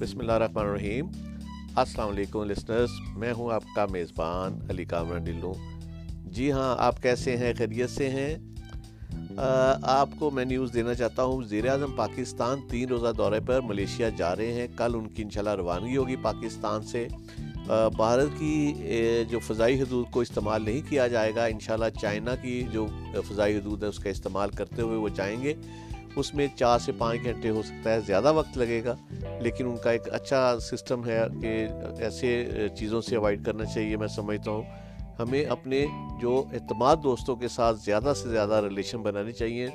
بسم اللہ الرحمن الرحیم۔ السلام علیکم لسنرز میں ہوں آپ کا میزبان علی کامران ڈلو۔ جی ہاں آپ کیسے ہیں؟ خیریت سے ہیں؟ آپ کو میں نیوز دینا چاہتا ہوں وزیر اعظم پاکستان تین روزہ دورے پر ملیشیا جا رہے ہیں۔ کل ان کی انشاءاللہ روانگی ہوگی پاکستان سے۔ بھارت کی جو فضائی حدود کو استعمال نہیں کیا جائے گا، انشاءاللہ چائنا کی جو فضائی حدود ہے اس کا استعمال کرتے ہوئے وہ جائیں گے۔ اس میں چار سے پانچ گھنٹے ہو سکتا ہے، زیادہ وقت لگے گا، لیکن ان کا ایک اچھا سسٹم ہے کہ ایسے چیزوں سے اوائڈ کرنا چاہیے، میں سمجھتا ہوں۔ ہمیں اپنے جو اعتماد دوستوں کے ساتھ زیادہ سے زیادہ ریلیشن بنانی چاہیے۔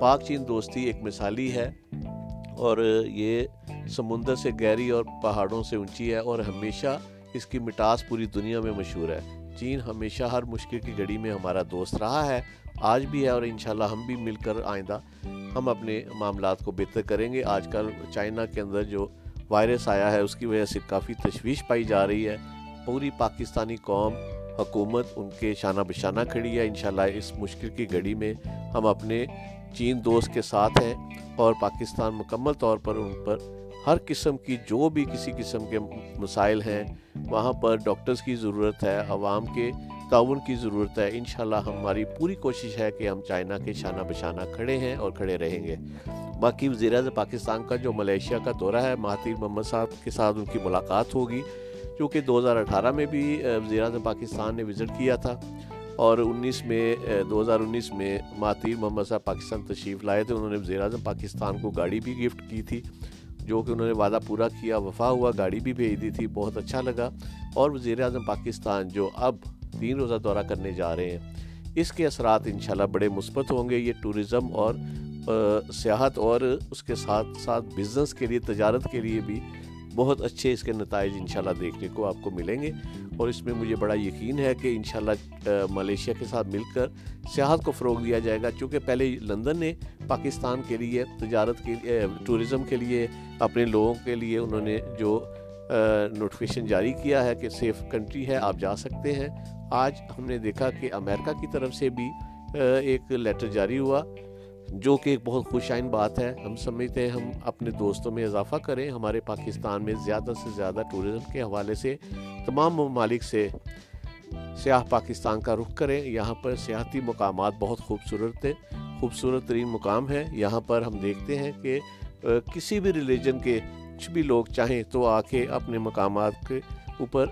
پاک چین دوستی ایک مثالی ہے اور یہ سمندر سے گہری اور پہاڑوں سے اونچی ہے اور ہمیشہ اس کی مٹاس پوری دنیا میں مشہور ہے۔ چین ہمیشہ ہر مشکل کی گھڑی میں ہمارا دوست رہا ہے، آج بھی ہے اور انشاءاللہ ہم بھی مل کر آئندہ ہم اپنے معاملات کو بہتر کریں گے۔ آج کل چائنا کے اندر جو وائرس آیا ہے، اس کی وجہ سے کافی تشویش پائی جا رہی ہے۔ پوری پاکستانی قوم، حکومت ان کے شانہ بشانہ کھڑی ہے۔ انشاءاللہ اس مشکل کی گھڑی میں ہم اپنے چین دوست کے ساتھ ہیں اور پاکستان مکمل طور پر ان پر ہر قسم کی جو بھی کسی قسم کے مسائل ہیں وہاں پر ڈاکٹرز کی ضرورت ہے، عوام کے تعاون کی ضرورت ہے۔ انشاءاللہ ہماری پوری کوشش ہے کہ ہم چائنا کے شانہ بشانہ کھڑے ہیں اور کھڑے رہیں گے۔ باقی وزیر اعظم پاکستان کا جو ملیشیا کا دورہ ہے، مہاتیر محمد صاحب کے ساتھ ان کی ملاقات ہوگی چونکہ دو ہزار اٹھارہ میں بھی وزیر پاکستان نے وزٹ کیا تھا۔ اور انیس میں، دو ہزار انیس میں مہاتیر محمد صاحب پاکستان تشریف لائے تھے، انہوں نے وزیر اعظم پاکستان کو گاڑی بھی گفٹ کی تھی۔ جو کہ انہوں نے وعدہ پورا کیا وفا ہوا، گاڑی بھی بھیج دی تھی، بہت اچھا لگا۔ اور وزیر اعظم پاکستان جو اب تین روزہ دورہ کرنے جا رہے ہیں، اس کے اثرات انشاءاللہ بڑے مثبت ہوں گے۔ یہ ٹورزم اور سیاحت اور اس کے ساتھ ساتھ بزنس کے لیے، تجارت کے لیے بھی بہت اچھے اس کے نتائج انشاءاللہ دیکھنے کو آپ کو ملیں گے۔ اور اس میں مجھے بڑا یقین ہے کہ انشاءاللہ ملیشیا کے ساتھ مل کر سیاحت کو فروغ دیا جائے گا۔ چونکہ پہلے لندن نے پاکستان کے لیے تجارت کے لیے ٹورزم کے لیے، اپنے لوگوں کے لیے انہوں نے جو نوٹیفیشن جاری کیا ہے کہ سیف کنٹری ہے، آپ جا سکتے ہیں۔ آج ہم نے دیکھا کہ امریکہ کی طرف سے بھی ایک لیٹر جاری ہوا۔ جو کہ ایک بہت خوش آئین بات ہے۔ ہم سمجھتے ہیں ہم اپنے دوستوں میں اضافہ کریں۔ ہمارے پاکستان میں زیادہ سے زیادہ ٹورزم کے حوالے سے تمام ممالک سے سیاح پاکستان کا رخ کریں۔ یہاں پر سیاحتی مقامات بہت خوبصورت ہیں۔ خوبصورت ترین مقام ہے۔ یہاں پر ہم دیکھتے ہیں کہ کسی بھی ریلیجن کے کچھ بھی لوگ چاہیں تو آ کے اپنے مقامات کے اوپر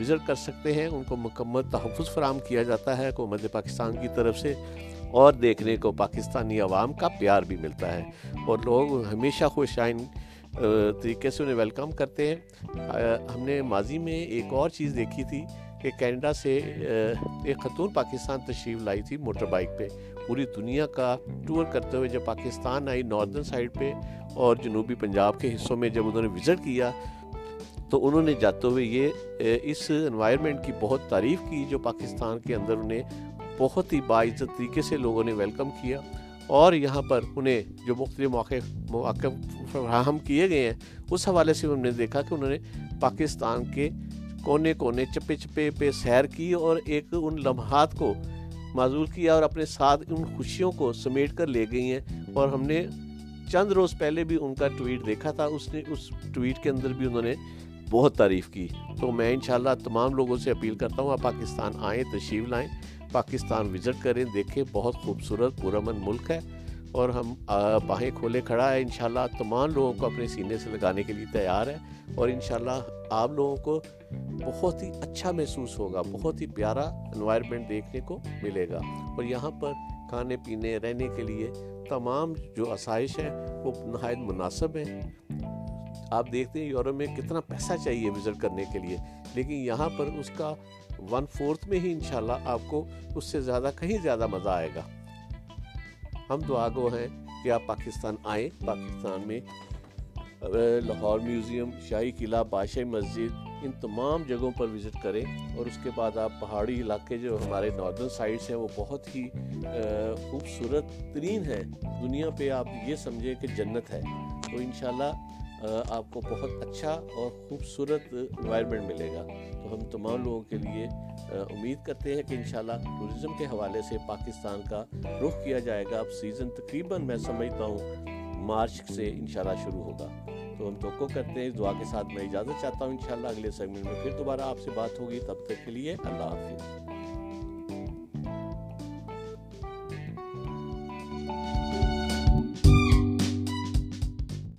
وزٹ کر سکتے ہیں۔ ان کو مکمل تحفظ فراہم کیا جاتا ہے۔ حکومت پاکستان کی طرف سے اور دیکھنے کو پاکستانی عوام کا پیار بھی ملتا ہے۔ اور لوگ ہمیشہ خوش آئین طریقے سے انہیں ویلکم کرتے ہیں۔ ہم نے ماضی میں ایک اور چیز دیکھی تھی کہ کینیڈا سے ایک خاتون پاکستان تشریف لائی تھی موٹر بائک پہ۔ پوری دنیا کا ٹور کرتے ہوئے جب پاکستان آئی ناردن سائڈ پہ اور جنوبی پنجاب کے حصوں میں جب انہوں نے وزٹ کیا، تو انہوں نے جاتے ہوئے یہ اس انوائرمنٹ کی بہت تعریف کی جو پاکستان کے اندر انہیں بہت ہی باعزت طریقے سے لوگوں نے ویلکم کیا اور یہاں پر انہیں جو مختلف موقع مواقع فراہم کیے گئے ہیں، اس حوالے سے ہم نے دیکھا کہ انہوں نے پاکستان کے کونے کونے، چپے چپے پہ سیر کی اور ایک ان لمحات کو معذول کیا اور اپنے ساتھ ان خوشیوں کو سمیٹ کر لے گئی ہیں۔ اور ہم نے چند روز پہلے بھی ان کا ٹویٹ دیکھا تھا، اس نے اس ٹویٹ کے اندر بھی انہوں نے بہت تعریف کی۔ تو میں انشاءاللہ تمام لوگوں سے اپیل کرتا ہوں، آپ پاکستان آئیں، تشریف لائیں۔ پاکستان وزٹ کریں، دیکھیں، بہت خوبصورت پرامن ملک ہے اور ہم باہیں کھولے کھڑا ہے انشاءاللہ تمام لوگوں کو اپنے سینے سے لگانے کے لیے تیار ہے اور انشاءاللہ آپ لوگوں کو بہت ہی اچھا محسوس ہوگا، بہت ہی پیارا انوائرمنٹ دیکھنے کو ملے گا۔ اور یہاں پر کھانے پینے، رہنے کے لیے تمام جو آسائش ہیں وہ نہایت مناسب ہیں۔ آپ دیکھتے ہیں یورپ میں کتنا پیسہ چاہیے وزٹ کرنے کے لیے، لیکن یہاں پر اس کا ون فورتھ میں ہی انشاءاللہ آپ کو اس سے زیادہ کہیں زیادہ مزہ آئے گا۔ ہم دعا گو ہیں کہ آپ پاکستان آئیں۔ پاکستان میں لاہور میوزیم، شاہی قلعہ، بادشاہی مسجد، ان تمام جگہوں پر وزٹ کریں اور اس کے بعد آپ پہاڑی علاقے جو ہمارے ناردن سائڈس ہیں، وہ بہت ہی خوبصورت ترین ہیں۔ دنیا پہ آپ یہ سمجھیں کہ جنت ہے۔ تو انشاءاللہ آپ کو بہت اچھا اور خوبصورت انوائرمنٹ ملے گا۔ تو ہم تمام لوگوں کے لیے امید کرتے ہیں کہ انشاءاللہ ٹورزم کے حوالے سے پاکستان کا رخ کیا جائے گا۔ اب سیزن تقریباً میں سمجھتا ہوں مارچ سے انشاءاللہ شروع ہوگا۔ تو ہم توقع کرتے ہیں اس دعا کے ساتھ میں اجازت چاہتا ہوں انشاءاللہ اگلے سیگمنٹ میں پھر دوبارہ آپ سے بات ہوگی۔ تب تک کے لیے اللہ حافظ۔